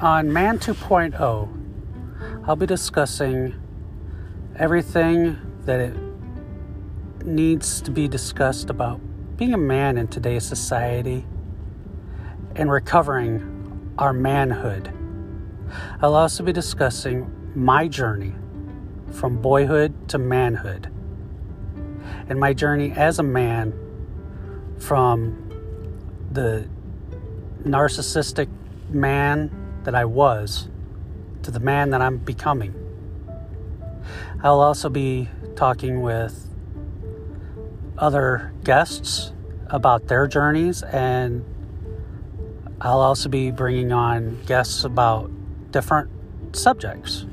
on Man 2.0, I'll be discussing everything that it needs to be discussed about being a man in today's society and recovering our manhood. I'll also be discussing my journey from boyhood to manhood and my journey as a man from the narcissistic man that I was to the man that I'm becoming. I'll also be talking with other guests about their journeys, and I'll also be bringing on guests about different subjects.